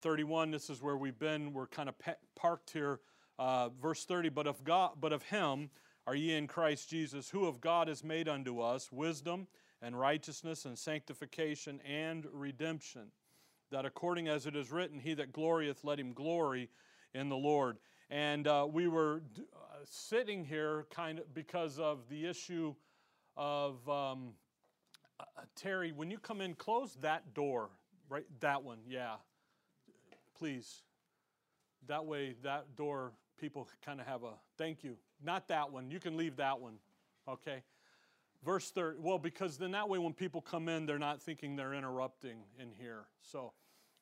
31, this is where we've been. We're kind of pe- parked here. Uh, verse 30, but of God, but of him are ye in Christ Jesus, who of God is made unto us wisdom and righteousness and sanctification and redemption. That according as it is written, he that glorieth, let him glory in the Lord. And uh, we were uh, sitting here kind of because of the issue of um, uh, Terry, when you come in, close that door, right? That one, yeah please. That way, that door, people kind of have a thank you. Not that one. You can leave that one, okay? Verse 30. Well, because then that way, when people come in, they're not thinking they're interrupting in here. So,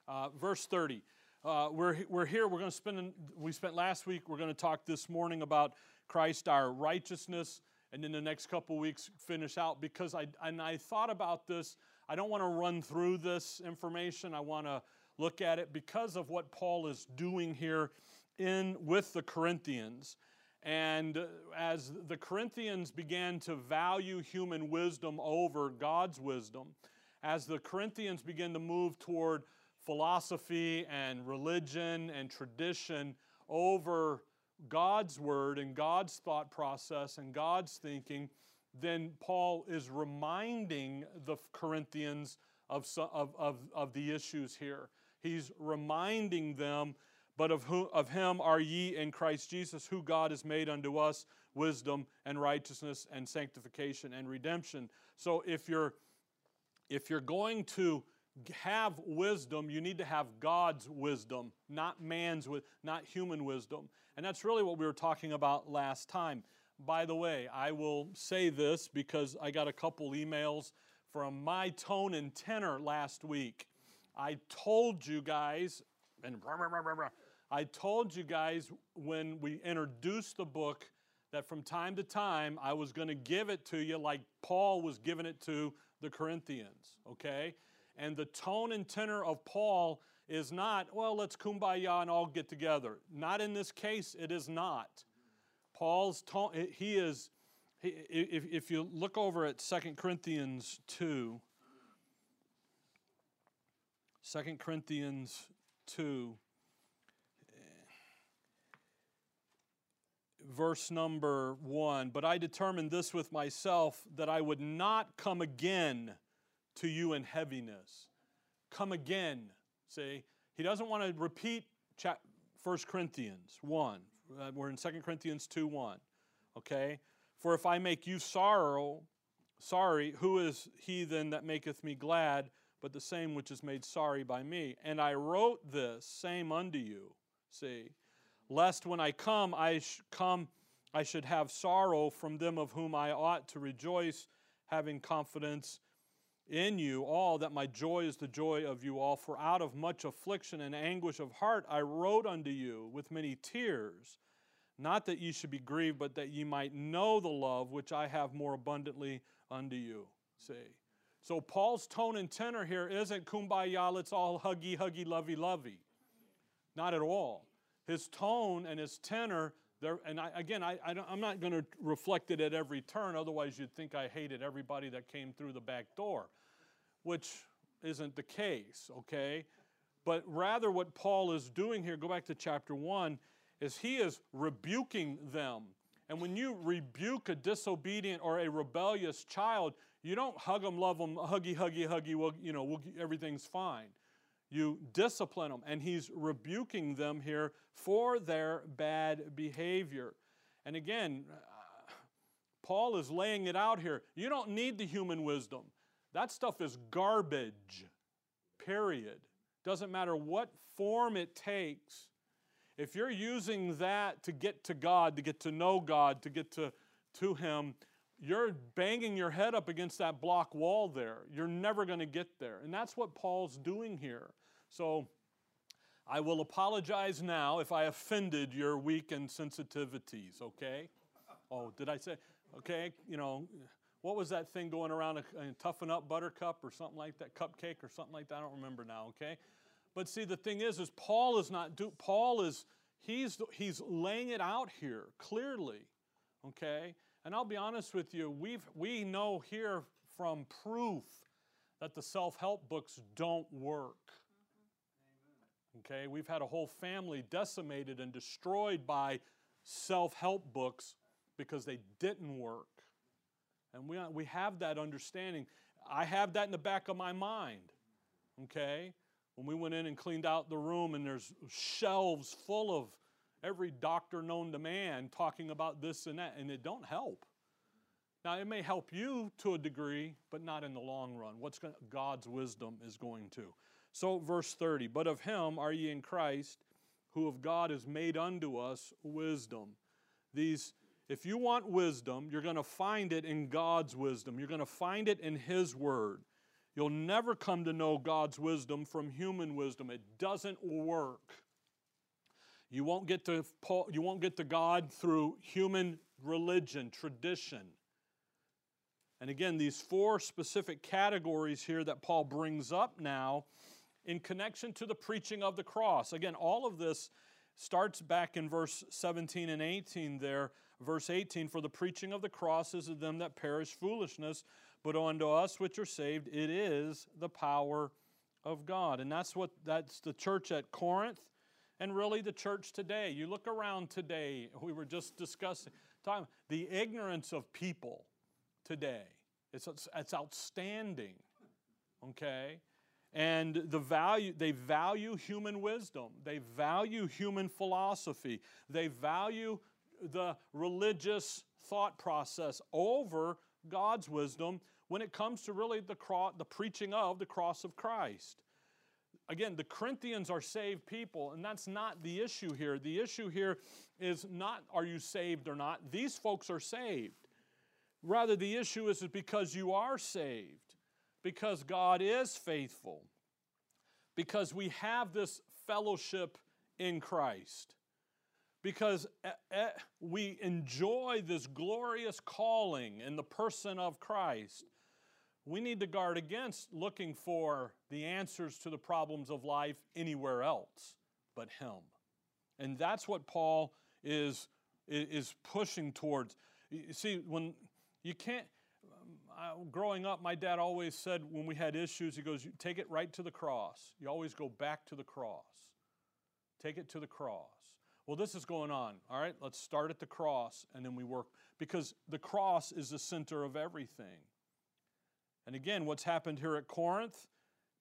uh, verse 30. Uh, we're, we're here. We're going to spend, we spent last week, we're going to talk this morning about Christ, our righteousness, and in the next couple weeks, finish out because I, and I thought about this. I don't want to run through this information. I want to look at it because of what Paul is doing here in with the Corinthians. And uh, as the Corinthians began to value human wisdom over God's wisdom, as the Corinthians began to move toward philosophy and religion and tradition over God's word and God's thought process and God's thinking, then Paul is reminding the Corinthians of, of, of, of the issues here. He's reminding them, but of, who, of him are ye in Christ Jesus, who God has made unto us wisdom and righteousness and sanctification and redemption. So if you're if you're going to have wisdom, you need to have God's wisdom, not man's not human wisdom. And that's really what we were talking about last time. By the way, I will say this because I got a couple emails from my tone and tenor last week. I told you guys, and I told you guys when we introduced the book that from time to time I was going to give it to you like Paul was giving it to the Corinthians, okay? And the tone and tenor of Paul is not, well, let's kumbaya and all get together. Not in this case, it is not. Paul's tone, he is, if, if you look over at 2 Corinthians 2, 2 Corinthians 2, verse number 1 But I determined this with myself, that I would not come again to you in heaviness. Come again. See, he doesn't want to repeat 1 Corinthians 1. Uh, we're in 2 Corinthians 2 1. Okay? For if I make you sorrow, sorry, who is he then that maketh me glad? But the same which is made sorry by me. And I wrote this same unto you, see, lest when I come, I sh- come, I should have sorrow from them of whom I ought to rejoice, having confidence in you all, that my joy is the joy of you all. For out of much affliction and anguish of heart I wrote unto you with many tears, not that ye should be grieved, but that ye might know the love which I have more abundantly unto you. See. So Paul's tone and tenor here isn't kumbaya, let's all huggy, huggy, lovey, lovey. Not at all. His tone and his tenor, there, and I, again, I, I am not going to reflect it at every turn, otherwise, you'd think I hated everybody that came through the back door, which isn't the case, okay? But rather, what Paul is doing here, go back to chapter 1, is he is rebuking them and when you rebuke a disobedient or a rebellious child, you don't hug them, love them, huggy, huggy, huggy, well, you know, we'll, everything's fine. You discipline them, and he's rebuking them here for their bad behavior. And again, Paul is laying it out here. You don't need the human wisdom. That stuff is garbage, period. Doesn't matter what form it takes if you're using that to get to God, to get to know God, to get to, to Him, you're banging your head up against that block wall there. You're never going to get there. And that's what Paul's doing here. So I will apologize now if I offended your weak and sensitivities, okay? Oh, did I say? Okay, you know, what was that thing going around, a, a toughen up buttercup or something like that, cupcake or something like that? I don't remember now, okay? But see, the thing is, is Paul is not do, Paul is he's he's laying it out here clearly, okay. And I'll be honest with you, we we know here from proof that the self-help books don't work. Okay, we've had a whole family decimated and destroyed by self help books because they didn't work. And we, we have that understanding. I have that in the back of my mind. Okay? When we went in and cleaned out the room, and there's shelves full of every doctor known to man talking about this and that, and it don't help. Now, it may help you to a degree, but not in the long run. What's going, God's wisdom is going to. So, verse 30 But of him are ye in Christ, who of God is made unto us wisdom. These, if you want wisdom, you're going to find it in God's wisdom. You're going to find it in His Word. You'll never come to know God's wisdom from human wisdom. It doesn't work. You won't get to you won't get to God through human religion, tradition. And again, these four specific categories here that Paul brings up now in connection to the preaching of the cross. Again, all of this starts back in verse 17 and 18 there. Verse 18 For the preaching of the cross is of them that perish foolishness, but unto us which are saved, it is the power of God. And that's what that's the church at Corinth and really the church today. You look around today, we were just discussing talking the ignorance of people today. It's, it's outstanding. Okay? And the value, they value human wisdom. They value human philosophy. They value the religious thought process over God's wisdom when it comes to really the, the preaching of the cross of Christ. Again, the Corinthians are saved people, and that's not the issue here. The issue here is not are you saved or not. These folks are saved. Rather, the issue is is because you are saved, because God is faithful, because we have this fellowship in Christ, because eh, eh, we enjoy this glorious calling in the person of Christ. We need to guard against looking for the answers to the problems of life anywhere else but Him. And that's what Paul is, is pushing towards. You see, when you can't, um, growing up, my dad always said when we had issues, he goes, Take it right to the cross. You always go back to the cross. Take it to the cross. Well, this is going on. All right, let's start at the cross and then we work. Because the cross is the center of everything. And again, what's happened here at Corinth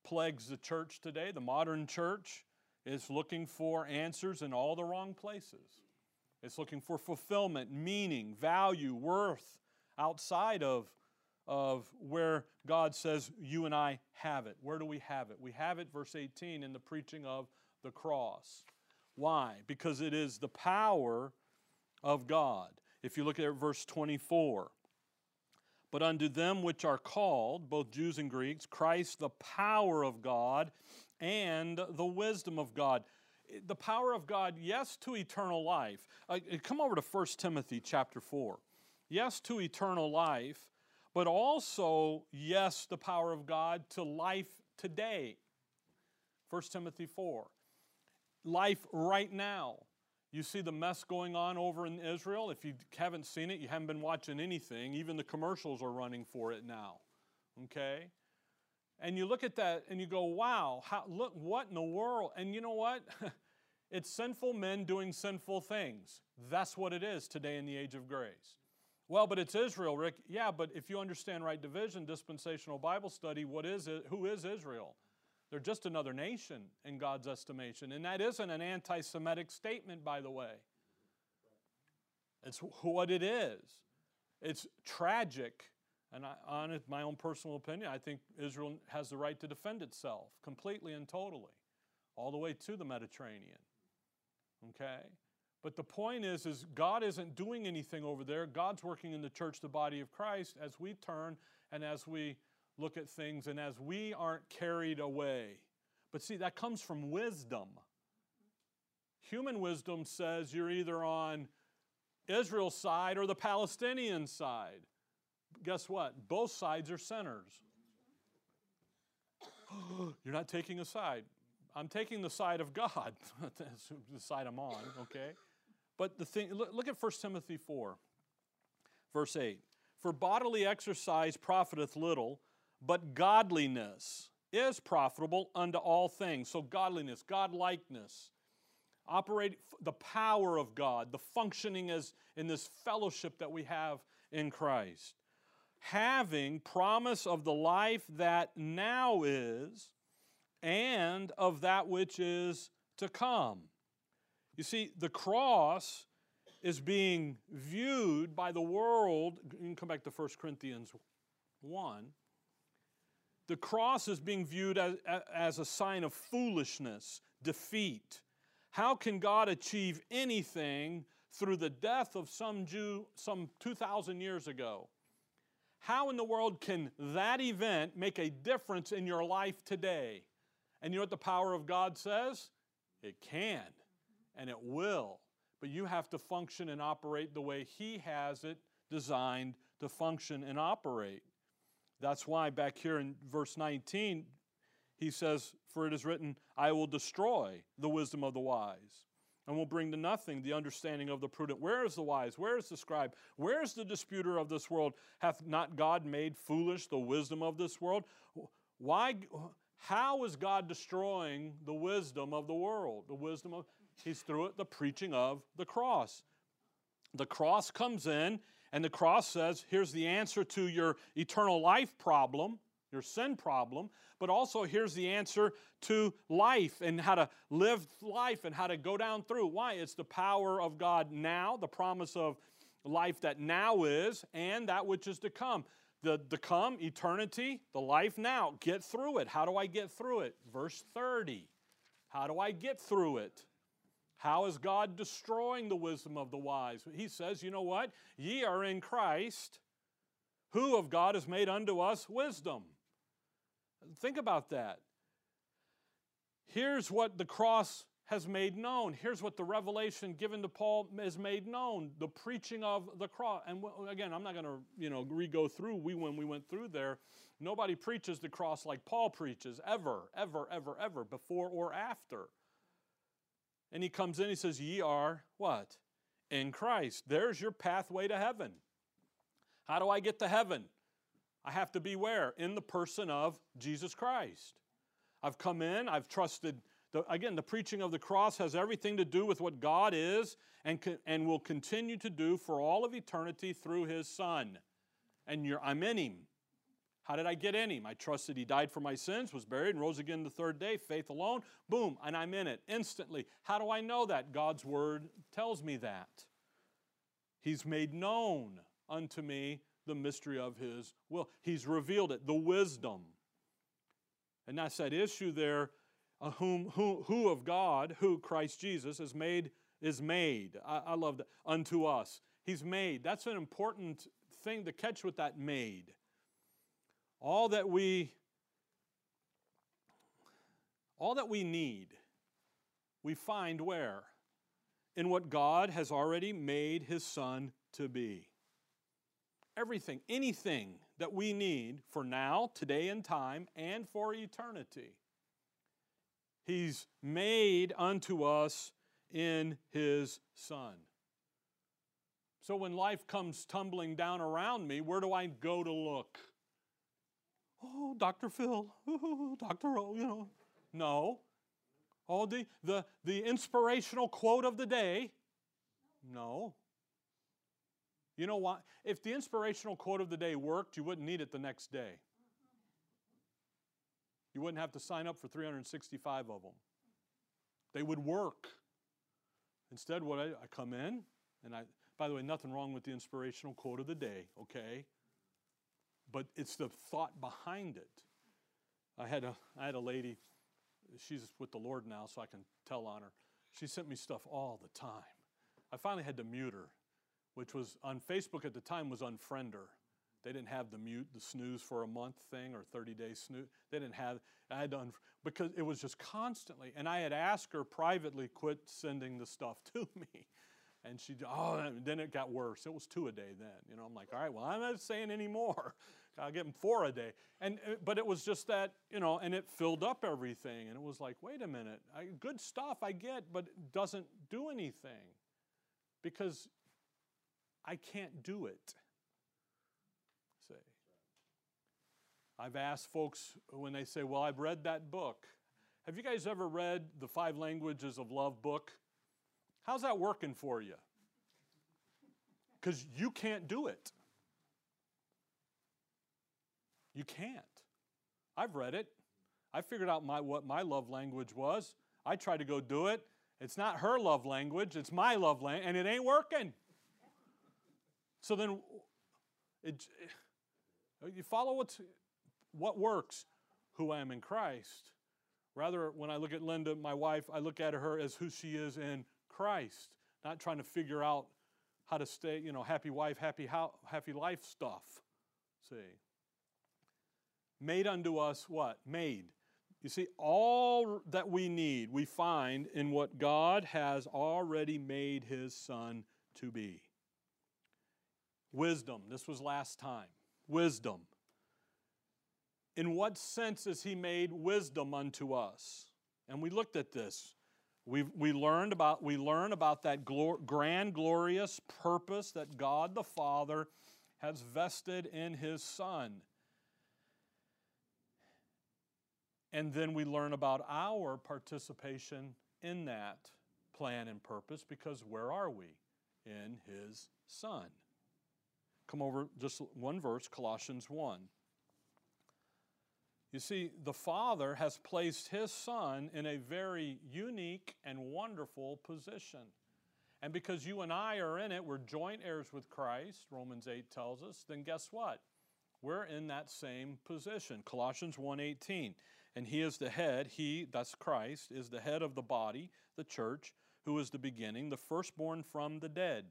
plagues the church today. The modern church is looking for answers in all the wrong places. It's looking for fulfillment, meaning, value, worth outside of, of where God says you and I have it. Where do we have it? We have it, verse 18, in the preaching of the cross. Why? Because it is the power of God. If you look at verse 24, but unto them which are called, both Jews and Greeks, Christ the power of God and the wisdom of God. The power of God, yes, to eternal life. Uh, come over to 1 Timothy chapter 4 yes, to eternal life, but also, yes, the power of God to life today. 1 Timothy 4. Life right now. You see the mess going on over in Israel. If you haven't seen it, you haven't been watching anything. Even the commercials are running for it now. Okay? And you look at that and you go, wow, how, look, what in the world? And you know what? it's sinful men doing sinful things. That's what it is today in the age of grace. Well, but it's Israel, Rick. Yeah, but if you understand right division, dispensational Bible study, what is it? Who is Israel? They're just another nation in God's estimation. And that isn't an anti Semitic statement, by the way. It's what it is. It's tragic. And I, on my own personal opinion, I think Israel has the right to defend itself completely and totally, all the way to the Mediterranean. Okay? But the point is, is God isn't doing anything over there. God's working in the church, the body of Christ, as we turn and as we look at things and as we aren't carried away. But see, that comes from wisdom. Human wisdom says you're either on Israel's side or the Palestinian side. Guess what? Both sides are sinners. you're not taking a side. I'm taking the side of God. The side I'm on, okay? But the thing, look, look at 1 Timothy 4, verse 8. For bodily exercise profiteth little, but godliness, is profitable unto all things. So, godliness, godlikeness, operate the power of God, the functioning as in this fellowship that we have in Christ. Having promise of the life that now is and of that which is to come. You see, the cross is being viewed by the world. You can come back to 1 Corinthians 1. The cross is being viewed as, as a sign of foolishness, defeat. How can God achieve anything through the death of some Jew some 2,000 years ago? How in the world can that event make a difference in your life today? And you know what the power of God says? It can and it will. But you have to function and operate the way He has it designed to function and operate. That's why back here in verse 19, he says, For it is written, I will destroy the wisdom of the wise, and will bring to nothing the understanding of the prudent. Where is the wise? Where is the scribe? Where is the disputer of this world? Hath not God made foolish the wisdom of this world? Why? How is God destroying the wisdom of the world? The wisdom of He's through it the preaching of the cross. The cross comes in, and the cross says, here's the answer to your eternal life problem, your sin problem, but also here's the answer to life and how to live life and how to go down through. Why? It's the power of God now, the promise of life that now is, and that which is to come. The to come, eternity, the life now. Get through it. How do I get through it? Verse 30. How do I get through it? How is God destroying the wisdom of the wise? He says, You know what? Ye are in Christ, who of God has made unto us wisdom. Think about that. Here's what the cross has made known. Here's what the revelation given to Paul has made known the preaching of the cross. And again, I'm not going to you know re go through we when we went through there. Nobody preaches the cross like Paul preaches ever, ever, ever, ever, before or after. And he comes in, he says, Ye are what? In Christ. There's your pathway to heaven. How do I get to heaven? I have to be where? In the person of Jesus Christ. I've come in, I've trusted. The, again, the preaching of the cross has everything to do with what God is and, and will continue to do for all of eternity through His Son. And I'm in Him. How did I get in him? I trusted he died for my sins, was buried, and rose again the third day. Faith alone. Boom, and I'm in it instantly. How do I know that? God's word tells me that. He's made known unto me the mystery of his will. He's revealed it, the wisdom. And that's that issue there. Uh, whom, who, who of God, who Christ Jesus is made, is made. I, I love that. Unto us. He's made. That's an important thing to catch with that made. All that we all that we need we find where in what God has already made his son to be. Everything, anything that we need for now, today and time, and for eternity. He's made unto us in his Son. So when life comes tumbling down around me, where do I go to look? Oh, Dr. Phil, oh, Dr. Oz, you know. No. Oh, the, the, the inspirational quote of the day. No. You know what? If the inspirational quote of the day worked, you wouldn't need it the next day. You wouldn't have to sign up for 365 of them. They would work. Instead, what I, I come in, and I, by the way, nothing wrong with the inspirational quote of the day, okay? But it's the thought behind it. I had a, I had a lady, she's with the Lord now, so I can tell on her. She sent me stuff all the time. I finally had to mute her, which was on Facebook at the time was unfriender. They didn't have the mute, the snooze for a month thing or 30 day snooze. They didn't have, I had done, because it was just constantly. And I had asked her privately, quit sending the stuff to me. And she, oh, then it got worse. It was two a day then. You know, I'm like, all right, well, I'm not saying any more. I'll get them four a day. And, uh, but it was just that, you know, and it filled up everything. And it was like, wait a minute, I, good stuff I get, but it doesn't do anything because I can't do it. Say. I've asked folks when they say, Well, I've read that book. Have you guys ever read the Five Languages of Love book? How's that working for you? Because you can't do it. You can't. I've read it. I figured out my, what my love language was. I tried to go do it. It's not her love language, it's my love language, and it ain't working. So then, it, eh, you follow what's, what works? Who I am in Christ. Rather, when I look at Linda, my wife, I look at her as who she is in Christ, not trying to figure out how to stay, you know, happy wife, happy, how, happy life stuff. See? Made unto us what? Made. You see, all that we need, we find in what God has already made his Son to be. Wisdom. This was last time. Wisdom. In what sense is he made wisdom unto us? And we looked at this. We, we, learned about, we learn about that glor- grand, glorious purpose that God the Father has vested in his Son. And then we learn about our participation in that plan and purpose because where are we? In His Son. Come over just one verse, Colossians 1. You see, the Father has placed His Son in a very unique and wonderful position. And because you and I are in it, we're joint heirs with Christ, Romans 8 tells us, then guess what? We're in that same position. Colossians 1:18 and he is the head, he, that's Christ, is the head of the body, the church, who is the beginning, the firstborn from the dead.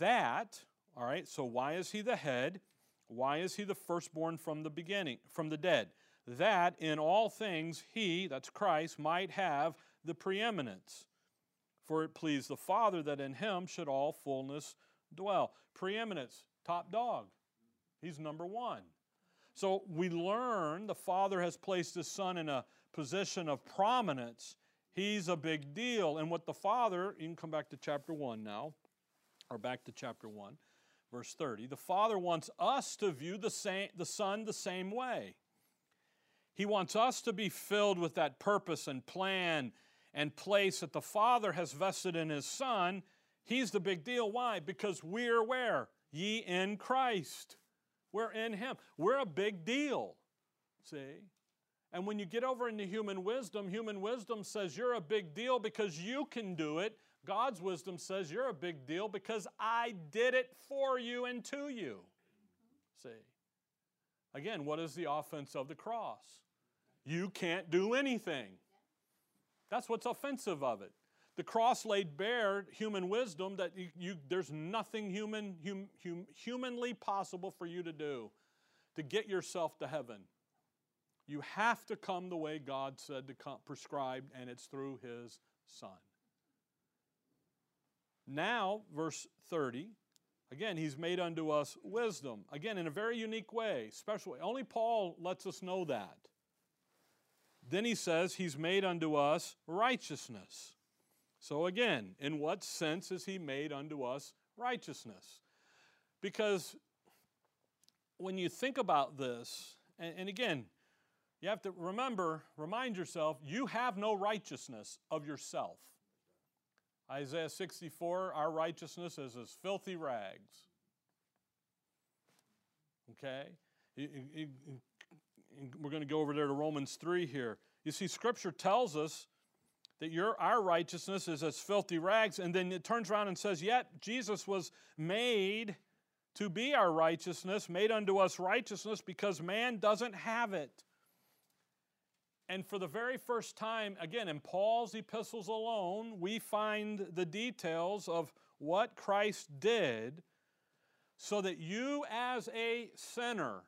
That, all right, so why is he the head? Why is he the firstborn from the beginning, from the dead? That in all things he, that's Christ, might have the preeminence. For it pleased the Father that in him should all fullness dwell. Preeminence, top dog. He's number one. So we learn the Father has placed His Son in a position of prominence. He's a big deal. And what the Father, you can come back to chapter 1 now, or back to chapter 1, verse 30. The Father wants us to view the, same, the Son the same way. He wants us to be filled with that purpose and plan and place that the Father has vested in His Son. He's the big deal. Why? Because we're where? Ye in Christ. We're in Him. We're a big deal. See? And when you get over into human wisdom, human wisdom says you're a big deal because you can do it. God's wisdom says you're a big deal because I did it for you and to you. See? Again, what is the offense of the cross? You can't do anything. That's what's offensive of it. The cross laid bare human wisdom that you, you, there's nothing human, hum, hum, humanly possible for you to do to get yourself to heaven. You have to come the way God said to come, prescribe, and it's through His Son. Now, verse 30, again, He's made unto us wisdom. Again, in a very unique way, special way. Only Paul lets us know that. Then he says, He's made unto us righteousness. So, again, in what sense is he made unto us righteousness? Because when you think about this, and, again, you have to remember, remind yourself, you have no righteousness of yourself. Isaiah 64, our righteousness is as filthy rags. Okay? We're going to go over there to Romans 3 here. You see, Scripture tells us that your our righteousness is as filthy rags and then it turns around and says yet jesus was made to be our righteousness made unto us righteousness because man doesn't have it and for the very first time again in paul's epistles alone we find the details of what christ did so that you as a sinner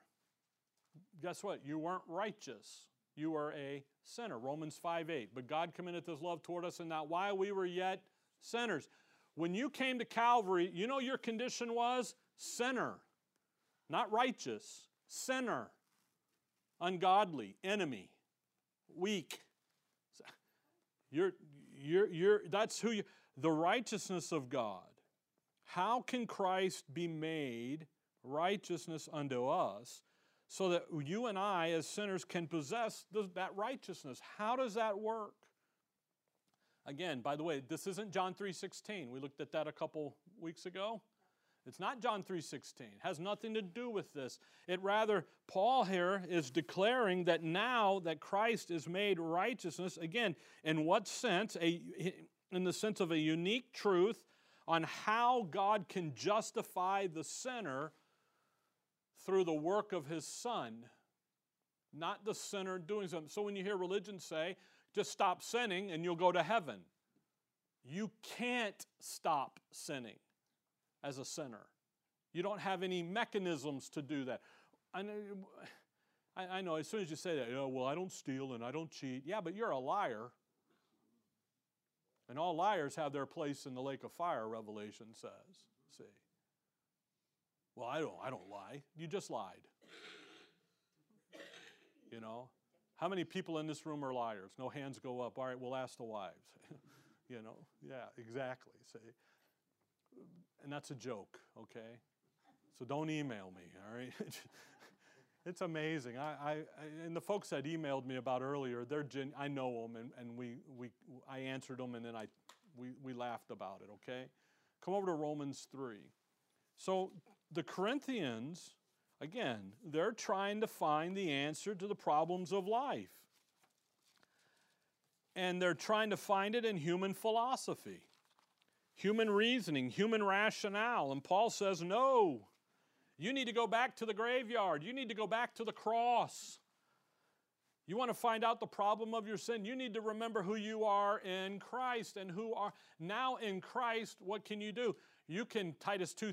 guess what you weren't righteous you were a sinner. Romans 5 8. But God commendeth his love toward us, and that while we were yet sinners. When you came to Calvary, you know your condition was sinner, not righteous, sinner, ungodly, enemy, weak. You're, you're, you're, that's who you, the righteousness of God. How can Christ be made righteousness unto us so that you and I, as sinners, can possess that righteousness. How does that work? Again, by the way, this isn't John 3:16. We looked at that a couple weeks ago. It's not John 3:16. It has nothing to do with this. It rather Paul here is declaring that now that Christ is made righteousness, again, in what sense? A in the sense of a unique truth on how God can justify the sinner through the work of his son, not the sinner doing something. So when you hear religion say, just stop sinning and you'll go to heaven. You can't stop sinning as a sinner. You don't have any mechanisms to do that. I know, I know as soon as you say that, oh, well, I don't steal and I don't cheat. Yeah, but you're a liar. And all liars have their place in the lake of fire, Revelation says. See. Well, I don't I don't lie. You just lied. You know? How many people in this room are liars? No hands go up. All right, we'll ask the wives. you know? Yeah, exactly. See. And that's a joke, okay? So don't email me, all right? it's amazing. I, I, and the folks that emailed me about earlier, they're gen, I know them, and, and we, we, I answered them, and then I, we, we laughed about it, okay? Come over to Romans 3. So the Corinthians, again, they're trying to find the answer to the problems of life. And they're trying to find it in human philosophy, human reasoning, human rationale. And Paul says, no, you need to go back to the graveyard. You need to go back to the cross. You want to find out the problem of your sin? You need to remember who you are in Christ and who are now in Christ. What can you do? You can Titus 2,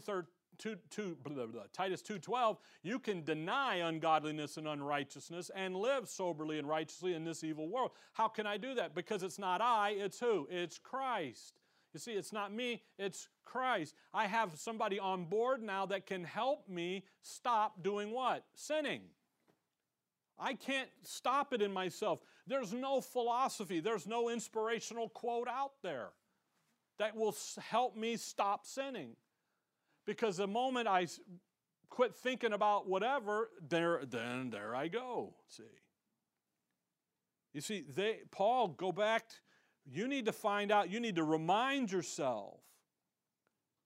2, 2 blah, blah, Titus 2:12, you can deny ungodliness and unrighteousness and live soberly and righteously in this evil world. How can I do that? Because it's not I, it's who? It's Christ. You see, it's not me, it's Christ. I have somebody on board now that can help me stop doing what? Sinning. I can't stop it in myself. There's no philosophy, there's no inspirational quote out there that will help me stop sinning. Because the moment I quit thinking about whatever, there, then there I go. See. You see, they Paul, go back you need to find out, you need to remind yourself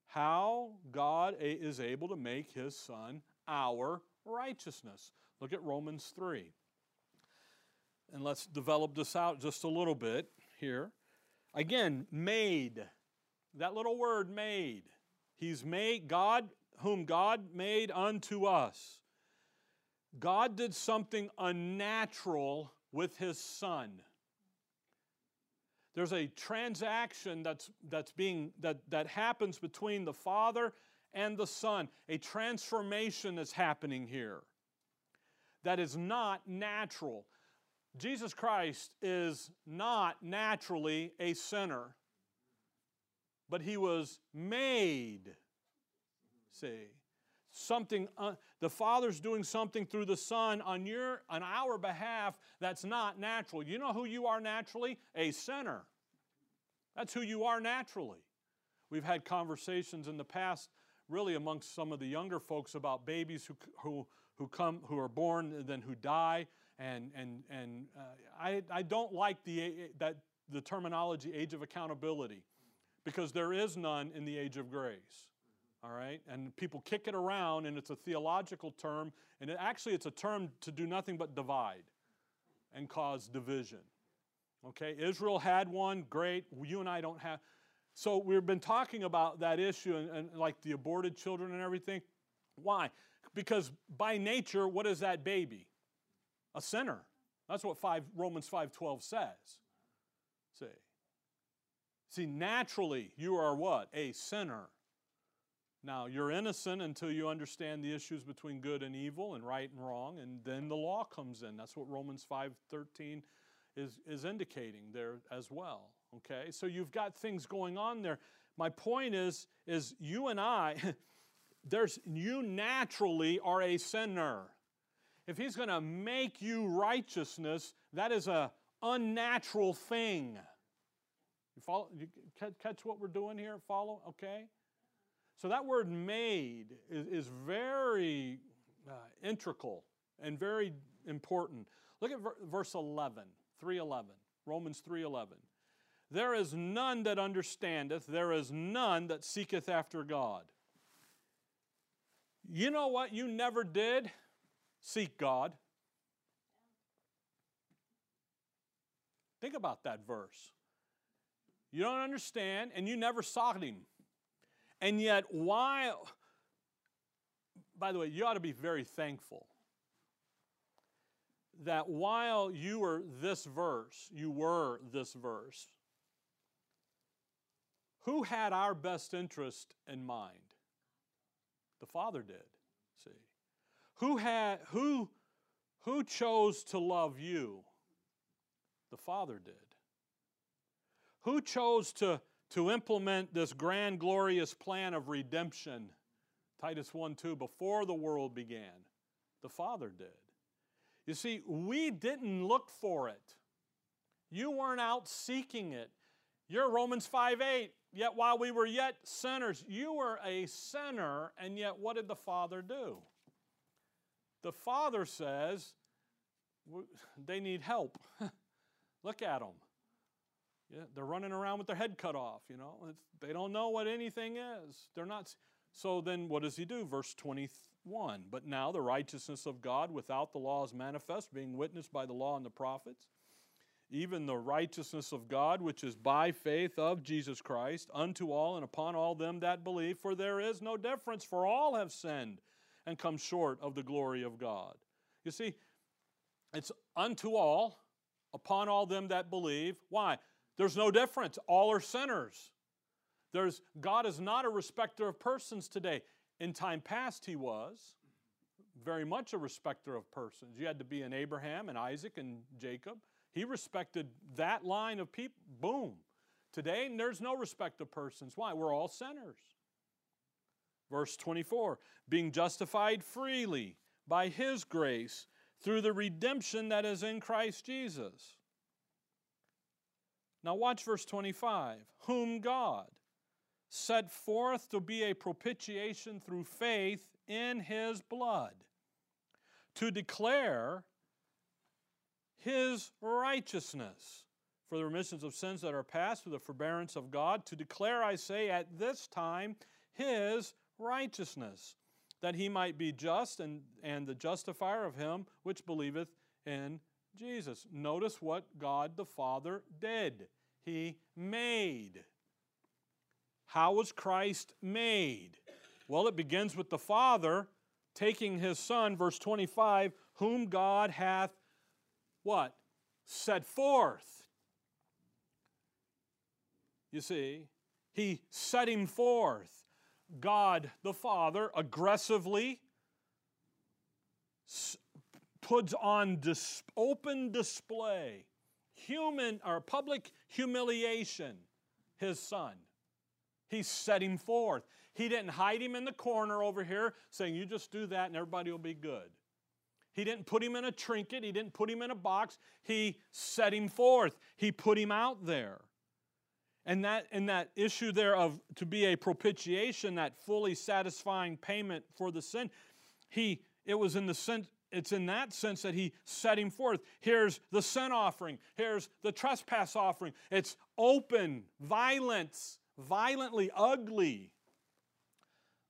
how God is able to make his son our righteousness. Look at Romans 3. And let's develop this out just a little bit here. Again, made. That little word made. He's made God, whom God made unto us. God did something unnatural with his son. There's a transaction that's, that's being, that, that happens between the Father and the Son. A transformation is happening here that is not natural. Jesus Christ is not naturally a sinner, but he was made. See, something uh, the father's doing something through the son on your on our behalf that's not natural. You know who you are naturally? A sinner. That's who you are naturally. We've had conversations in the past really amongst some of the younger folks about babies who who who come who are born and then who die and and and uh, I, I don't like the that the terminology age of accountability because there is none in the age of grace all right? And people kick it around, and it's a theological term, and it, actually it's a term to do nothing but divide and cause division. Okay, Israel had one, great. You and I don't have. So we've been talking about that issue and, and like the aborted children and everything. Why? Because by nature, what is that baby? A sinner. That's what 5, Romans 5.12 says. See. See, naturally, you are what? A sinner. Now, you're innocent until you understand the issues between good and evil and right and wrong, and then the law comes in. That's what Romans 5:13 is, is indicating there as well. Okay? So you've got things going on there. My point is, is you and I, there's you naturally are a sinner. If he's to make you righteousness, that is a unnatural thing. You follow? You catch what we're doing here? Follow? Okay. So that word made is, is very uh, integral and very important. Look at verse 11, 311, Romans 3:11. There is none that understandeth, there is none that seeketh after God. You know what you never did? Seek God. Think about that verse. You don't understand, and you never sought Him. And yet, while, by the way, you ought to be very thankful that while you were this verse, you were this verse, who had our best interest in mind? The Father did. See. Who had who who chose to love you? The Father did. Who chose to, to implement this grand, glorious plan of redemption? Titus 1 2, before the world began. The Father did. You see, we didn't look for it. You weren't out seeking it. You're Romans 5 8. Yet while we were yet sinners, you were a sinner, and yet what did the Father do? The Father says they need help. Look at them. Yeah, they're running around with their head cut off, you know. It's, they don't know what anything is. They're not. So then what does he do? Verse 21. But now the righteousness of God without the law is manifest, being witnessed by the law and the prophets even the righteousness of God, which is by faith of Jesus Christ, unto all and upon all them that believe. For there is no difference, for all have sinned and come short of the glory of God. You see, it's unto all, upon all them that believe. Why? There's no difference. All are sinners. There's, God is not a respecter of persons today. In time past, He was very much a respecter of persons. You had to be an Abraham and Isaac and Jacob. He respected that line of people. Boom. Today, there's no respect of persons. Why? We're all sinners. Verse 24 being justified freely by His grace through the redemption that is in Christ Jesus. Now, watch verse 25. Whom God set forth to be a propitiation through faith in His blood, to declare his righteousness for the remissions of sins that are past through the forbearance of God, to declare, I say, at this time his righteousness, that he might be just and, and the justifier of him which believeth in Jesus. Notice what God the Father did. He made. How was Christ made? Well, it begins with the Father taking his Son, verse 25, whom God hath what? Set forth. You see, he set him forth. God the Father aggressively puts on dis- open display human or public humiliation his son. He set him forth. He didn't hide him in the corner over here saying, You just do that and everybody will be good. He didn't put him in a trinket, he didn't put him in a box. He set him forth, he put him out there. And that, and that issue there of to be a propitiation, that fully satisfying payment for the sin, he it was in the sense it's in that sense that he set him forth. Here's the sin offering. Here's the trespass offering. It's open, violence, violently ugly.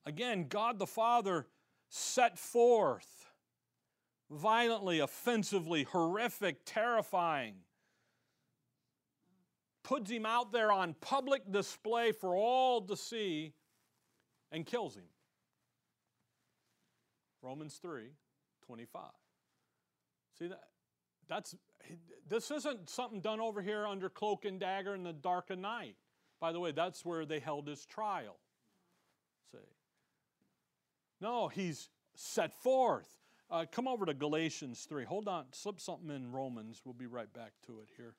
Again, God the Father set forth violently, offensively, horrific, terrifying. Puts him out there on public display for all to see and kills him. Romans 3 25. See that? That's this isn't something done over here under cloak and dagger in the dark of night. By the way, that's where they held his trial. See. No, he's set forth. Uh, come over to Galatians 3. Hold on, slip something in Romans. We'll be right back to it here.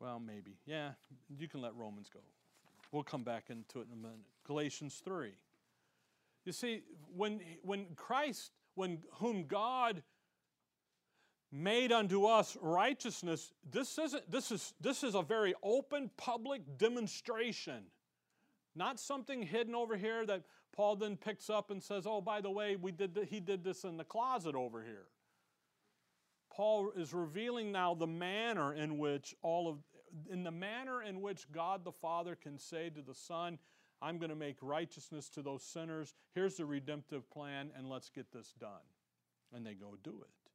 Well, maybe. Yeah, you can let Romans go. We'll come back into it in a minute. Galatians 3. You see, when, when Christ, when whom God made unto us righteousness, this isn't this is this is a very open public demonstration. Not something hidden over here that Paul then picks up and says, Oh, by the way, we did he did this in the closet over here. Paul is revealing now the manner in which all of in the manner in which God the Father can say to the Son, I'm going to make righteousness to those sinners. Here's the redemptive plan, and let's get this done. And they go do it.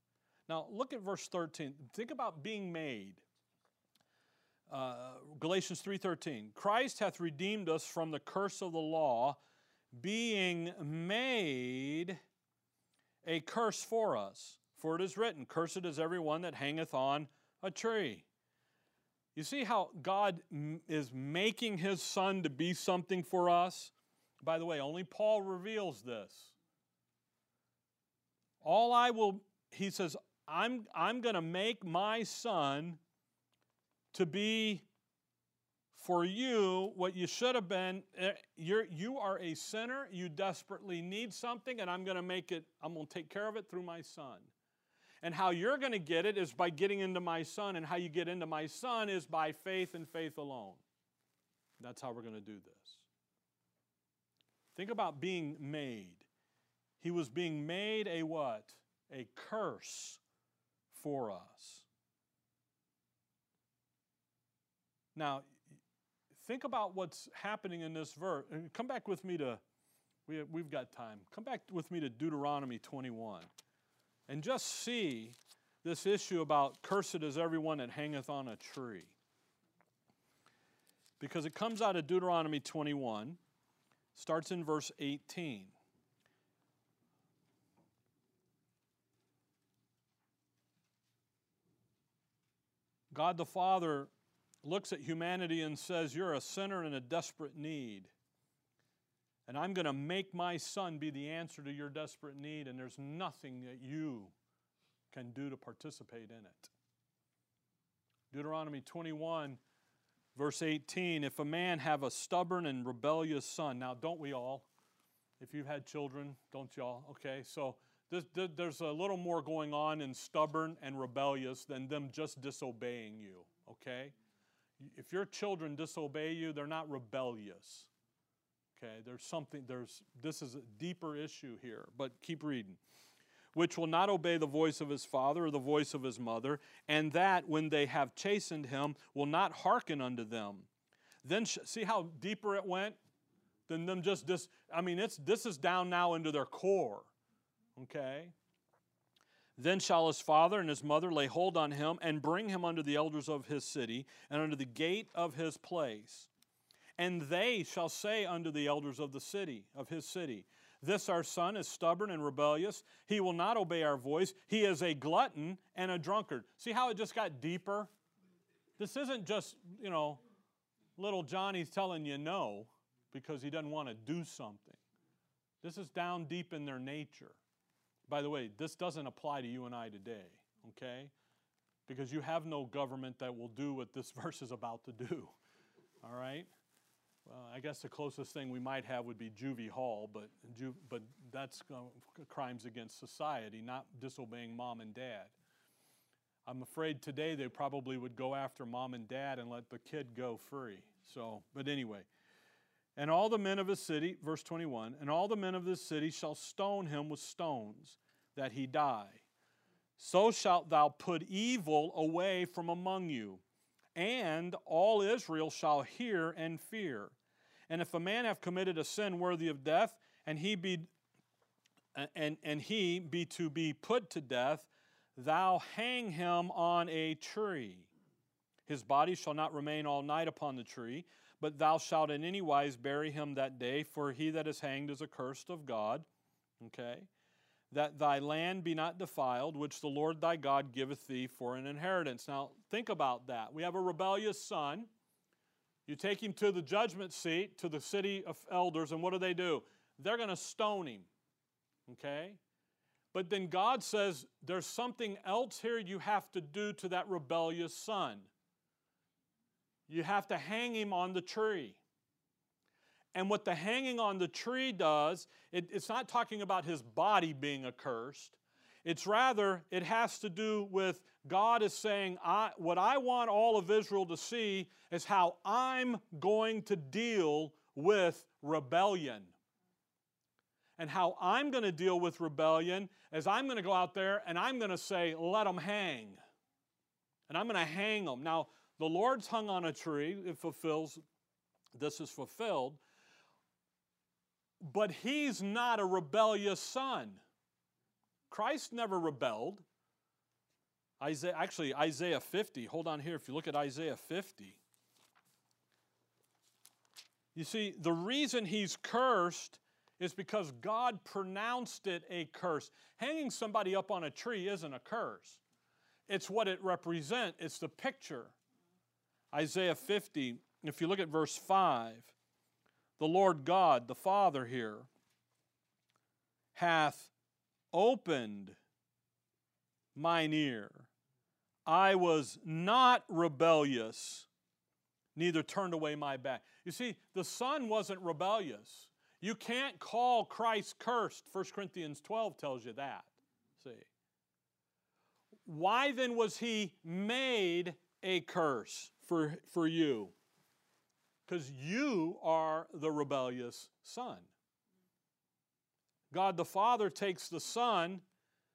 Now, look at verse 13. Think about being made. Uh, Galatians 3:13 Christ hath redeemed us from the curse of the law being made a curse for us for it is written cursed is every one that hangeth on a tree you see how God is making his son to be something for us? By the way, only Paul reveals this. All I will, he says, I'm, I'm going to make my son to be for you what you should have been. Eh, you're, you are a sinner, you desperately need something, and I'm going to make it, I'm going to take care of it through my son. And how you're going to get it is by getting into my son. And how you get into my son is by faith and faith alone. That's how we're going to do this. Think about being made. He was being made a what? A curse for us. Now, think about what's happening in this verse. And come back with me to, we have, we've got time. Come back with me to Deuteronomy 21 and just see this issue about cursed is everyone that hangeth on a tree. Because it comes out of Deuteronomy 21, starts in verse 18. God the Father looks at humanity and says, You're a sinner in a desperate need. And I'm going to make my son be the answer to your desperate need, and there's nothing that you can do to participate in it. Deuteronomy 21, verse 18 If a man have a stubborn and rebellious son, now don't we all? If you've had children, don't y'all? Okay, so there's a little more going on in stubborn and rebellious than them just disobeying you, okay? If your children disobey you, they're not rebellious. Okay, there's something, there's, this is a deeper issue here, but keep reading. Which will not obey the voice of his father or the voice of his mother, and that when they have chastened him will not hearken unto them. Then, sh- see how deeper it went? Than them just this, I mean, it's, this is down now into their core. Okay? Then shall his father and his mother lay hold on him and bring him unto the elders of his city and unto the gate of his place and they shall say unto the elders of the city, of his city, This our son is stubborn and rebellious. He will not obey our voice. He is a glutton and a drunkard. See how it just got deeper? This isn't just, you know, little Johnny's telling you no because he doesn't want to do something. This is down deep in their nature. By the way, this doesn't apply to you and I today, okay? Because you have no government that will do what this verse is about to do, all right? Well, I guess the closest thing we might have would be juvie hall, but, ju- but that's uh, crimes against society, not disobeying mom and dad. I'm afraid today they probably would go after mom and dad and let the kid go free. So, but anyway. And all the men of his city, verse 21, and all the men of this city shall stone him with stones, that he die. So shalt thou put evil away from among you, and all Israel shall hear and fear. And if a man have committed a sin worthy of death, and he be and, and he be to be put to death, thou hang him on a tree. His body shall not remain all night upon the tree, but thou shalt in any wise bury him that day, for he that is hanged is accursed of God. Okay? That thy land be not defiled, which the Lord thy God giveth thee for an inheritance. Now, think about that. We have a rebellious son you take him to the judgment seat, to the city of elders, and what do they do? They're going to stone him. Okay? But then God says, there's something else here you have to do to that rebellious son. You have to hang him on the tree. And what the hanging on the tree does, it, it's not talking about his body being accursed. It's rather, it has to do with God is saying, I, What I want all of Israel to see is how I'm going to deal with rebellion. and how I'm going to deal with rebellion is I'm going to go out there and I'm going to say, let them hang. And I'm going to hang them. Now, the Lord's hung on a tree. It fulfills, this is fulfilled. But he's not a rebellious son. Christ never rebelled. Isaiah, actually, Isaiah 50. Hold on here. If you look at Isaiah 50, you see, the reason he's cursed is because God pronounced it a curse. Hanging somebody up on a tree isn't a curse, it's what it represents, it's the picture. Isaiah 50, if you look at verse 5, the Lord God, the Father here, hath opened mine ear. I was not rebellious, neither turned away my back. You see, the Son wasn't rebellious. You can't call Christ cursed. 1 Corinthians 12 tells you that. See. Why then was he made a curse for, for you? Because you are the rebellious son. God the Father takes the Son,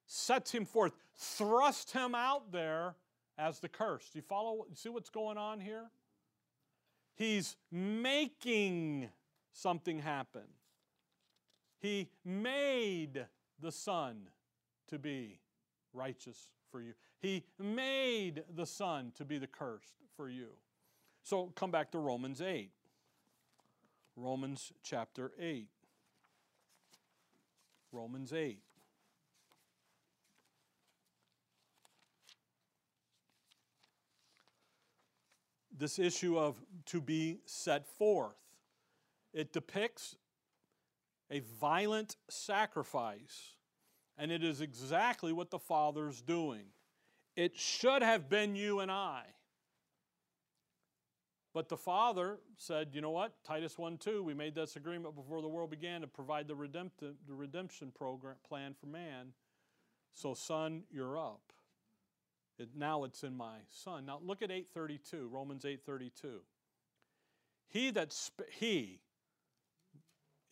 sets him forth, thrusts him out there as the curse. Do you follow? See what's going on here? He's making something happen. He made the Son to be righteous for you. He made the Son to be the cursed for you. So come back to Romans 8. Romans chapter 8. Romans 8. This issue of to be set forth. It depicts a violent sacrifice, and it is exactly what the Father's doing. It should have been you and I. But the Father said, you know what? Titus 1 2, we made this agreement before the world began to provide the, redemptive, the redemption program plan for man. So, Son, you're up. It, now it's in my Son. Now look at 832, Romans 832. He that, sp- he,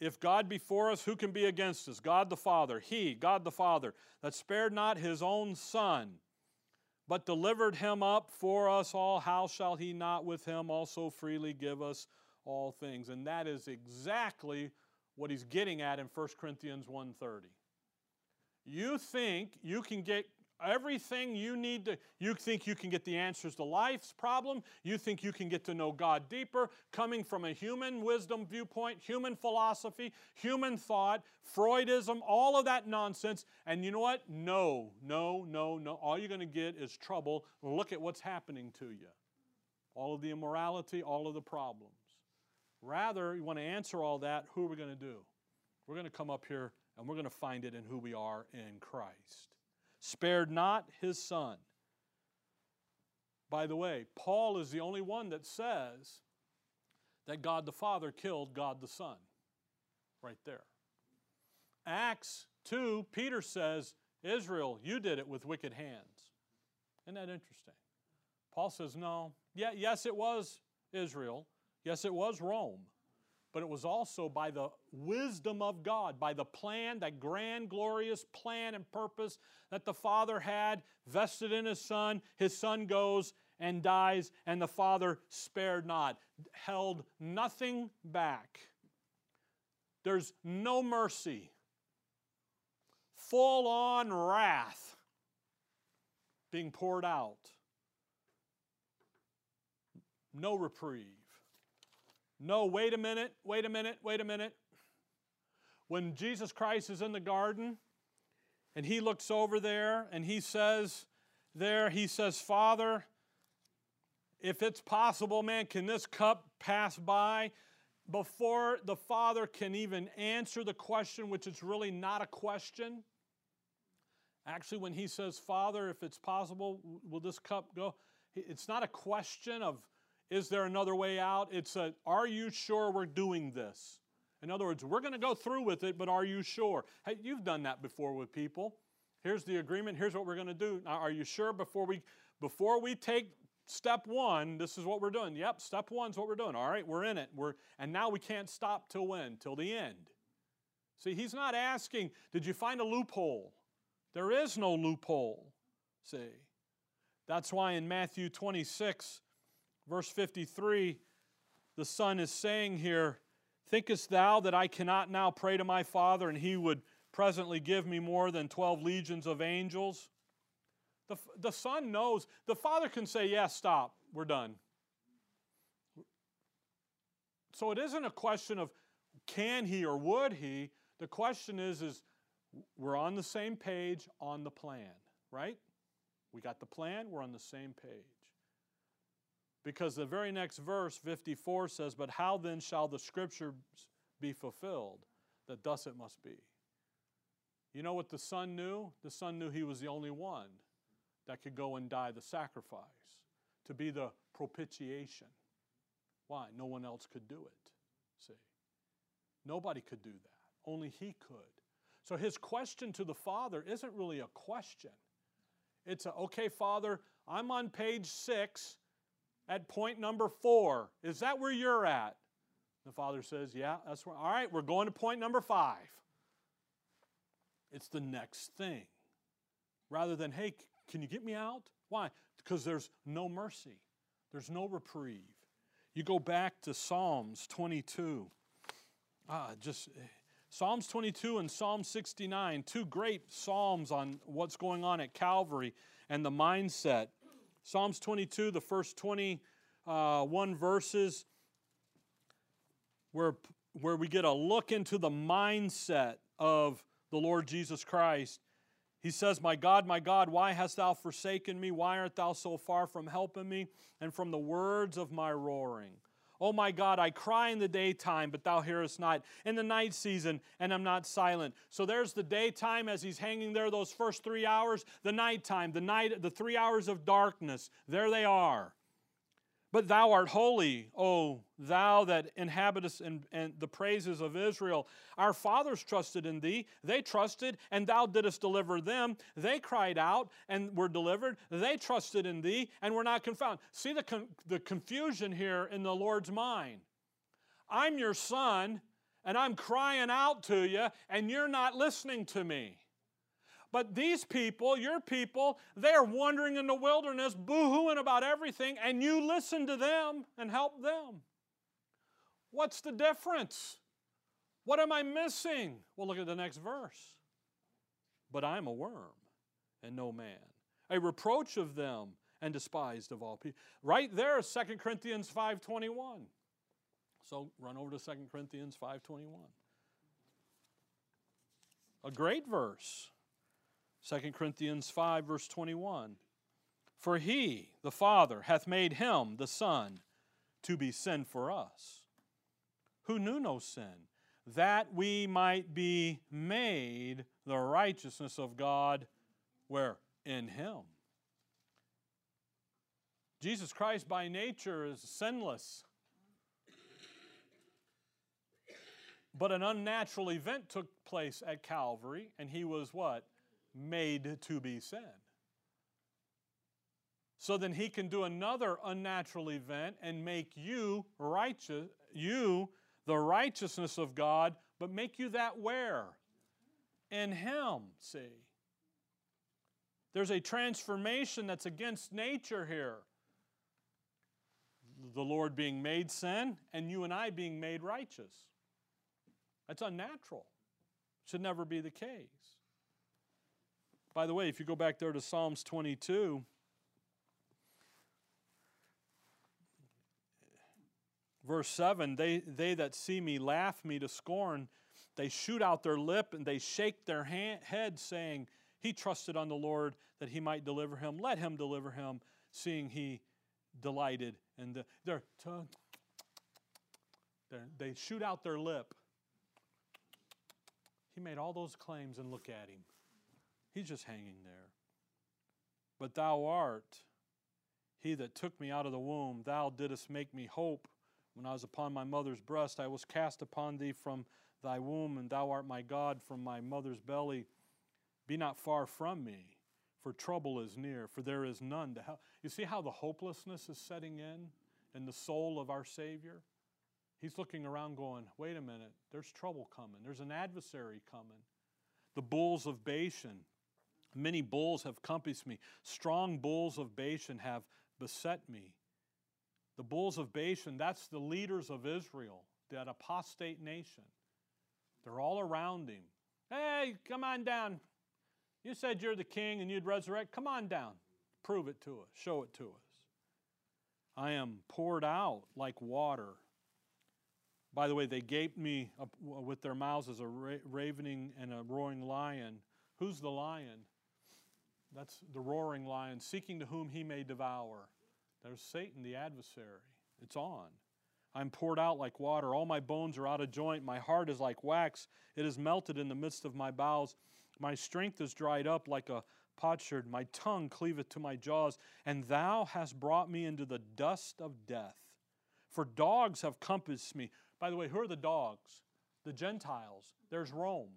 if God be for us, who can be against us? God the Father, He, God the Father, that spared not His own Son, but delivered Him up for us all, how shall He not with Him also freely give us all things? And that is exactly what He's getting at in 1 Corinthians 1.30. You think you can get everything you need to, you think you can get the answers to life's problem. You think you can get to know God deeper, coming from a human wisdom viewpoint, human philosophy, human thought, Freudism, all of that nonsense. And you know what? No, no, no, no. All you're going to get is trouble. Look at what's happening to you. All of the immorality, all of the problems. Rather, you want to answer all that, who are we going to do? We're going to come up here and we're going to find it in who we are in Christ spared not his son. By the way, Paul is the only one that says that God the Father killed God the Son. Right there. Acts 2, Peter says, Israel, you did it with wicked hands. Isn't that interesting? Paul says, no. Yeah, yes, it was Israel. Yes, it was Rome but it was also by the wisdom of God, by the plan, that grand, glorious plan and purpose that the Father had vested in His Son. His Son goes and dies, and the Father spared not, held nothing back. There's no mercy, full on wrath being poured out, no reprieve. No, wait a minute, wait a minute, wait a minute. When Jesus Christ is in the garden and he looks over there and he says, there, he says, Father, if it's possible, man, can this cup pass by? Before the Father can even answer the question, which is really not a question. Actually, when he says, Father, if it's possible, will this cup go? It's not a question of is there another way out? It's a, are you sure we're doing this? In other words, we're going to go through with it, but are you sure? Hey, you've done that before with people. Here's the agreement. Here's what we're going to do. Now, are you sure before we before we take step one, this is what we're doing. Yep, step one's what we're doing. All right, we're in it. We're and now we can't stop till when? Till the end. See, he's not asking, did you find a loophole? There is no loophole. See, that's why in Matthew 26, verse 53, the Son is saying here, Thinkest thou that I cannot now pray to my Father and he would presently give me more than 12 legions of angels? The, the Son knows. The Father can say, Yes, yeah, stop, we're done. So it isn't a question of can he or would he. The question is, is we're on the same page on the plan, right? We got the plan, we're on the same page. Because the very next verse, 54, says, But how then shall the scriptures be fulfilled that thus it must be? You know what the Son knew? The Son knew he was the only one that could go and die the sacrifice, to be the propitiation. Why? No one else could do it. See? Nobody could do that. Only he could. So his question to the Father isn't really a question. It's a, okay, Father, I'm on page six at point number four. Is that where you're at? The Father says, Yeah, that's where. All right, we're going to point number five. It's the next thing. Rather than, hey, can you get me out? Why? Because there's no mercy, there's no reprieve. You go back to Psalms 22. Ah, just eh, Psalms 22 and Psalm 69, two great psalms on what's going on at Calvary and the mindset. Psalms 22, the first 21 uh, verses, where, where we get a look into the mindset of the Lord Jesus Christ. He says, My God, my God, why hast thou forsaken me? Why art thou so far from helping me and from the words of my roaring? Oh my God, I cry in the daytime, but thou hearest not. In the night season, and I'm not silent. So there's the daytime as he's hanging there, those first three hours. The nighttime, the night, the three hours of darkness. There they are. But thou art holy, O thou that inhabitest in, in, the praises of Israel. Our fathers trusted in thee. They trusted, and thou didst deliver them. They cried out and were delivered. They trusted in thee and were not confounded. See the, con- the confusion here in the Lord's mind. I'm your son, and I'm crying out to you, and you're not listening to me. But these people, your people, they are wandering in the wilderness, boo-hooing about everything, and you listen to them and help them. What's the difference? What am I missing? Well, look at the next verse. But I'm a worm and no man, a reproach of them and despised of all people. Right there is 2 Corinthians 5.21. So run over to 2 Corinthians 5.21. A great verse. 2 Corinthians 5, verse 21. For he, the Father, hath made him, the Son, to be sin for us, who knew no sin, that we might be made the righteousness of God, where? In him. Jesus Christ by nature is sinless. But an unnatural event took place at Calvary, and he was what? Made to be sin. So then he can do another unnatural event and make you righteous, you the righteousness of God, but make you that where? In him, see. There's a transformation that's against nature here. The Lord being made sin and you and I being made righteous. That's unnatural. Should never be the case. By the way, if you go back there to Psalms 22, verse 7 they, they that see me laugh me to scorn. They shoot out their lip and they shake their hand, head, saying, He trusted on the Lord that he might deliver him. Let him deliver him, seeing he delighted And the, their tongue. They shoot out their lip. He made all those claims and look at him. He's just hanging there. But thou art he that took me out of the womb. Thou didst make me hope. When I was upon my mother's breast, I was cast upon thee from thy womb, and thou art my God from my mother's belly. Be not far from me, for trouble is near, for there is none to help. You see how the hopelessness is setting in in the soul of our Savior? He's looking around going, wait a minute, there's trouble coming. There's an adversary coming. The bulls of Bashan, many bulls have compassed me. Strong bulls of Bashan have beset me. The bulls of Bashan, that's the leaders of Israel, that apostate nation. They're all around him. Hey, come on down. You said you're the king and you'd resurrect. Come on down. Prove it to us. Show it to us. I am poured out like water. By the way, they gaped me with their mouths as a ravening and a roaring lion. Who's the lion? That's the roaring lion, seeking to whom he may devour. There's Satan, the adversary. It's on. I'm poured out like water. All my bones are out of joint. My heart is like wax. It is melted in the midst of my bowels. My strength is dried up like a potsherd. My tongue cleaveth to my jaws. And thou hast brought me into the dust of death. For dogs have compassed me. By the way, who are the dogs? The Gentiles. There's Rome.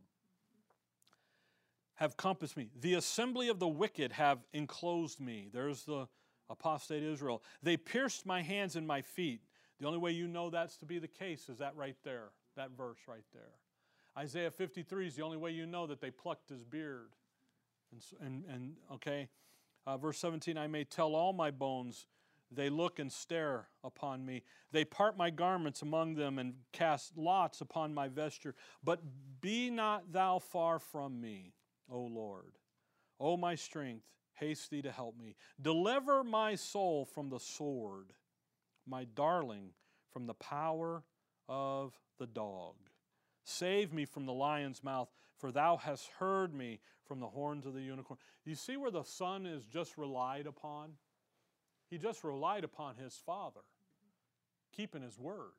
Have compassed me. The assembly of the wicked have enclosed me. There's the apostate Israel. They pierced my hands and my feet. The only way you know that's to be the case is that right there, that verse right there. Isaiah 53 is the only way you know that they plucked his beard. And, and, and okay, uh, verse 17 I may tell all my bones, they look and stare upon me. They part my garments among them and cast lots upon my vesture. But be not thou far from me, O Lord. O my strength, haste thee to help me. Deliver my soul from the sword, my darling from the power of the dog. Save me from the lion's mouth, for thou hast heard me from the horns of the unicorn. You see where the son is just relied upon? He just relied upon his father, keeping his word.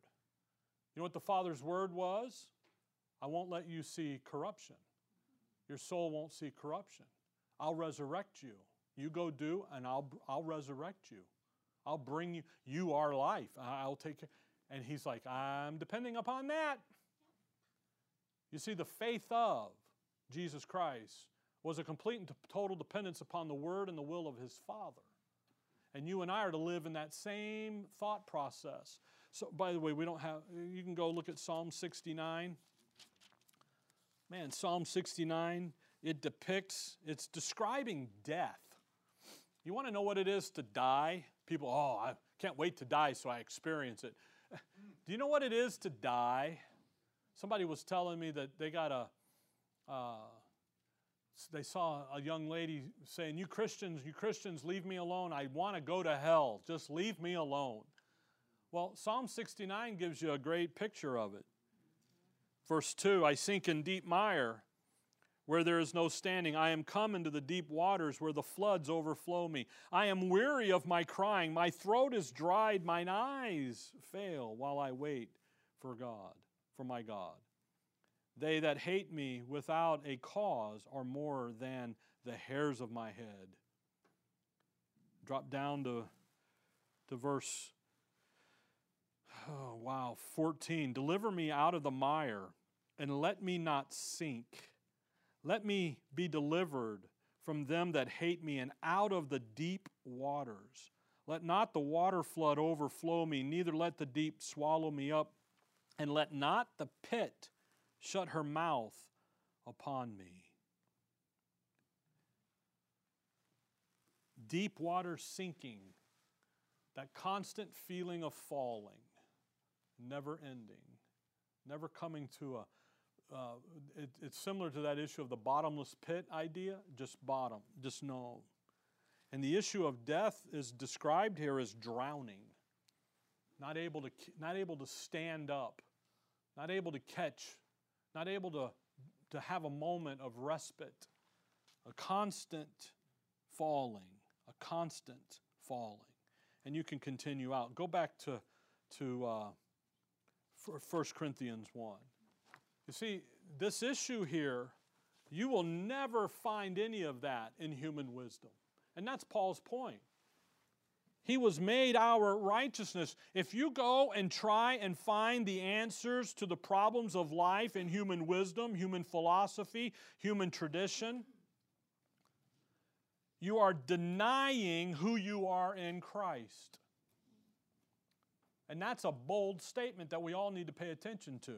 You know what the father's word was? I won't let you see corruption. Your soul won't see corruption. I'll resurrect you. You go do, and I'll, I'll resurrect you. I'll bring you, you are life. I'll take care. And he's like, I'm depending upon that. You see, the faith of Jesus Christ was a complete and total dependence upon the word and the will of his Father. And you and I are to live in that same thought process. So, by the way, we don't have, you can go look at Psalm 69. Man, Psalm 69, it depicts, it's describing death. You want to know what it is to die? People, oh, I can't wait to die so I experience it. Do you know what it is to die? Somebody was telling me that they got a, uh, they saw a young lady saying, You Christians, you Christians, leave me alone. I want to go to hell. Just leave me alone. Well, Psalm 69 gives you a great picture of it. Verse 2 I sink in deep mire where there is no standing. I am come into the deep waters where the floods overflow me. I am weary of my crying. My throat is dried. Mine eyes fail while I wait for God, for my God. They that hate me without a cause are more than the hairs of my head. Drop down to, to verse, oh, wow, 14. Deliver me out of the mire and let me not sink. Let me be delivered from them that hate me and out of the deep waters. Let not the water flood overflow me, neither let the deep swallow me up, and let not the pit shut her mouth upon me. Deep water sinking, that constant feeling of falling, never ending, never coming to a uh, it, it's similar to that issue of the bottomless pit idea, just bottom, just no. And the issue of death is described here as drowning, not able to, not able to stand up, not able to catch, not able to, to have a moment of respite, a constant falling, a constant falling. And you can continue out. Go back to, to uh, 1 Corinthians 1. You see, this issue here, you will never find any of that in human wisdom. And that's Paul's point. He was made our righteousness. If you go and try and find the answers to the problems of life in human wisdom, human philosophy, human tradition, you are denying who you are in Christ. And that's a bold statement that we all need to pay attention to.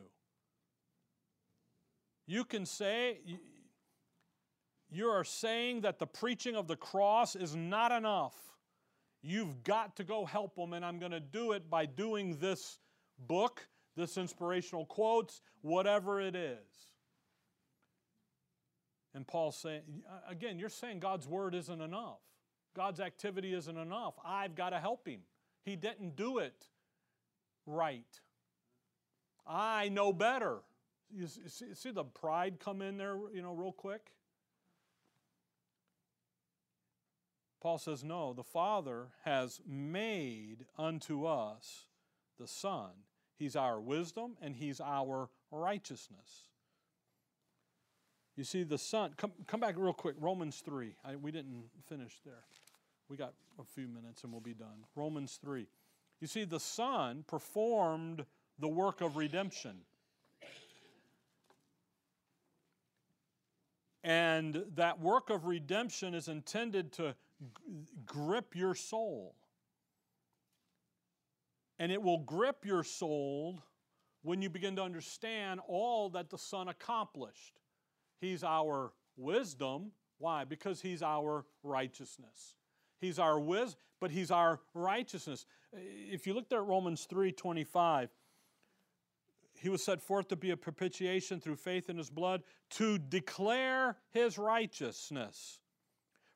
You can say, you are saying that the preaching of the cross is not enough. You've got to go help them, and I'm going to do it by doing this book, this inspirational quotes, whatever it is. And Paul's saying, again, you're saying God's word isn't enough. God's activity isn't enough. I've got to help him. He didn't do it right. I know better. You see the pride come in there, you know, real quick? Paul says, No, the Father has made unto us the Son. He's our wisdom and He's our righteousness. You see, the Son, come, come back real quick. Romans 3. I, we didn't finish there. We got a few minutes and we'll be done. Romans 3. You see, the Son performed the work of redemption. And that work of redemption is intended to grip your soul. And it will grip your soul when you begin to understand all that the Son accomplished. He's our wisdom. Why? Because He's our righteousness. He's our wisdom, but He's our righteousness. If you look there at Romans 3 25, he was set forth to be a propitiation through faith in his blood to declare his righteousness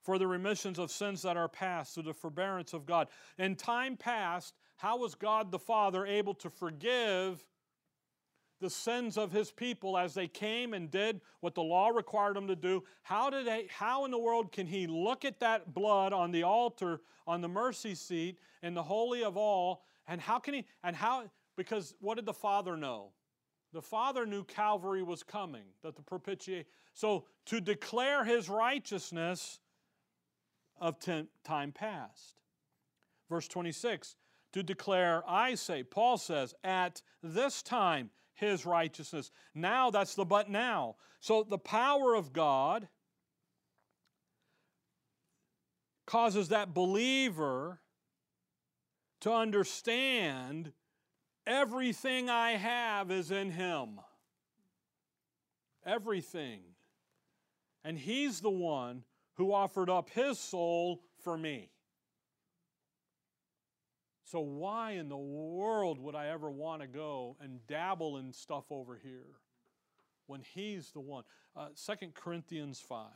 for the remissions of sins that are past through the forbearance of God. In time past, how was God the Father able to forgive the sins of his people as they came and did what the law required them to do? How did they how in the world can he look at that blood on the altar on the mercy seat in the holy of all and how can he and how because what did the Father know? The Father knew Calvary was coming, that the propitiation. So to declare his righteousness, of time past. Verse 26 to declare, I say, Paul says, at this time, his righteousness. Now, that's the but now. So the power of God causes that believer to understand everything I have is in him. Everything. And he's the one who offered up his soul for me. So, why in the world would I ever want to go and dabble in stuff over here when he's the one? Uh, 2 Corinthians 5.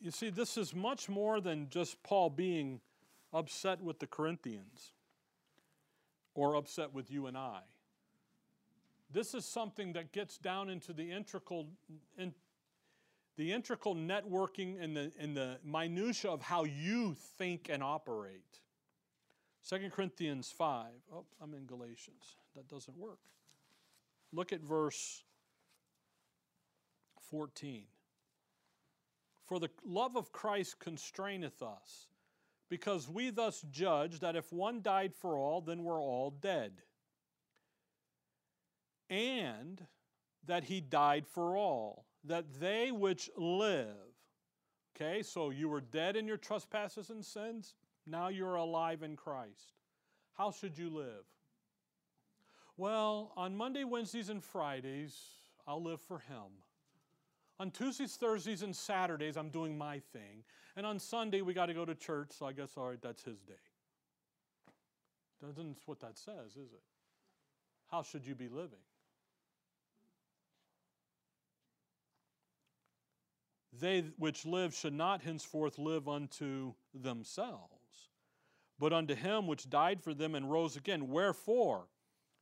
You see, this is much more than just Paul being upset with the Corinthians or upset with you and I. This is something that gets down into the integral, in, the integral networking and the, and the minutia of how you think and operate. 2 Corinthians 5. Oh, I'm in Galatians. That doesn't work. Look at verse 14. For the love of Christ constraineth us, because we thus judge that if one died for all, then we're all dead. And that he died for all that they which live, okay, so you were dead in your trespasses and sins, now you're alive in Christ. How should you live? Well, on Monday, Wednesdays, and Fridays, I'll live for Him. On Tuesdays, Thursdays, and Saturdays, I'm doing my thing. And on Sunday, we got to go to church, so I guess, all right, that's His day. Doesn't what that says, is it? How should you be living? they which live should not henceforth live unto themselves, but unto him which died for them and rose again. Wherefore,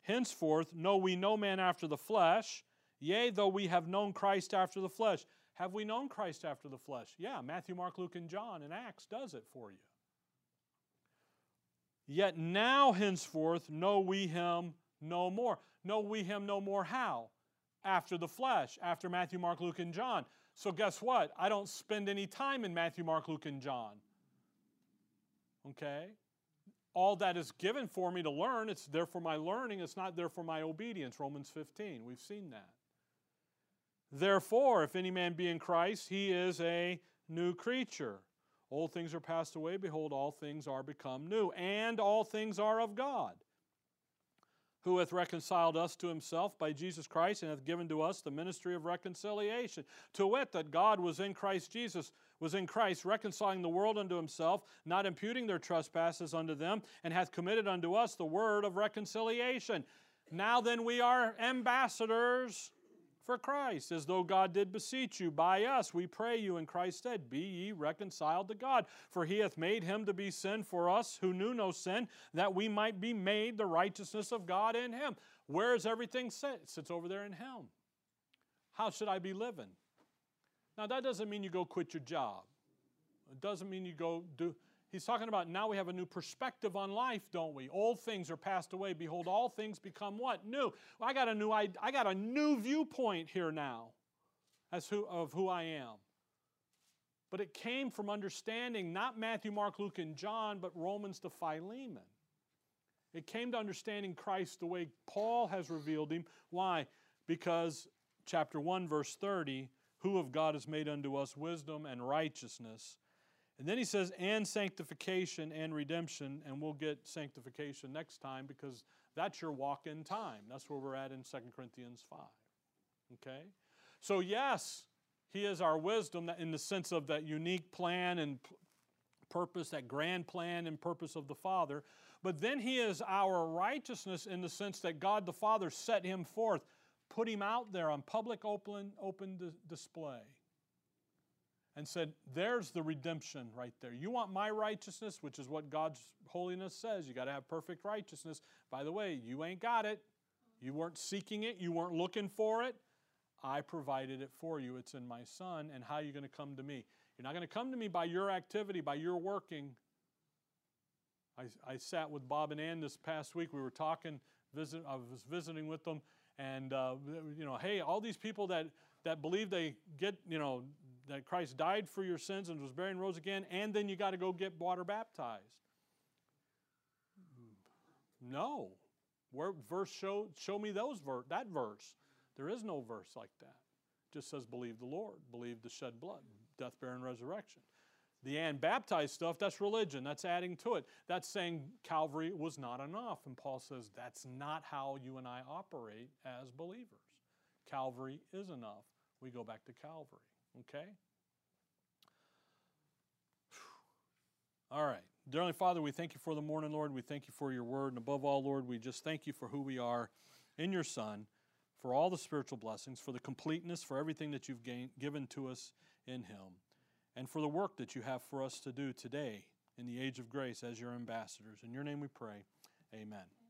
henceforth know we no man after the flesh, yea, though we have known Christ after the flesh. Have we known Christ after the flesh? Yeah, Matthew, Mark, Luke, and John and Acts does it for you. Yet now henceforth know we him no more. Know we him no more how? After the flesh, after Matthew, Mark, Luke, and John. So, guess what? I don't spend any time in Matthew, Mark, Luke, and John. Okay? All that is given for me to learn, it's there for my learning, it's not there for my obedience. Romans 15, we've seen that. Therefore, if any man be in Christ, he is a new creature. Old things are passed away. Behold, all things are become new. And all things are of God, who hath reconciled us to himself by Jesus Christ and hath given to us the ministry of reconciliation. To wit, that God was in Christ Jesus, was in Christ, reconciling the world unto himself, not imputing their trespasses unto them, and hath committed unto us the word of reconciliation. Now then, we are ambassadors for Christ, as though God did beseech you by us. We pray you in Christ's stead, be ye reconciled to God. For he hath made him to be sin for us who knew no sin, that we might be made the righteousness of God in him. Where is everything sit? It sits over there in him. How should I be living? Now, that doesn't mean you go quit your job. It doesn't mean you go do. He's talking about now we have a new perspective on life, don't we? Old things are passed away. Behold, all things become what? New. Well, I got a new I, I got a new viewpoint here now as who, of who I am. But it came from understanding not Matthew, Mark, Luke, and John, but Romans to Philemon. It came to understanding Christ the way Paul has revealed him. Why? Because chapter 1, verse 30, who of God has made unto us wisdom and righteousness and then he says, and sanctification and redemption, and we'll get sanctification next time because that's your walk in time. That's where we're at in 2 Corinthians 5. Okay? So, yes, he is our wisdom in the sense of that unique plan and purpose, that grand plan and purpose of the Father. But then he is our righteousness in the sense that God the Father set him forth, put him out there on public open, open display and said, There's the redemption right there. You want my righteousness, which is what God's holiness says. You got to have perfect righteousness. By the way, you ain't got it. You weren't seeking it, you weren't looking for it. I provided it for you. It's in my Son. And how are you going to come to me? You're not going to come to me by your activity, by your working. I, I sat with Bob and Ann this past week. We were talking, visit, I was visiting with them, and, uh, you know, hey, all these people that, that believe they get, you know, that Christ died for your sins and was buried and rose again, and then you got to go get water baptized. No. Where verse show show me those ver- that verse. There is no verse like that. It just says believe the Lord, believe the shed blood, death, burial, and resurrection. The and baptized stuff, that's religion. That's adding to it. That's saying Calvary was not enough. And Paul says that's not how you and I operate as believers. Calvary is enough. We go back to Calvary. Okay? All right. Dear Heavenly Father, we thank you for the morning, Lord. We thank you for your word. And above all, Lord, we just thank you for who we are in your Son, for all the spiritual blessings, for the completeness, for everything that you've gained, given to us in Him, and for the work that you have for us to do today in the age of grace as your ambassadors. In your name we pray. Amen.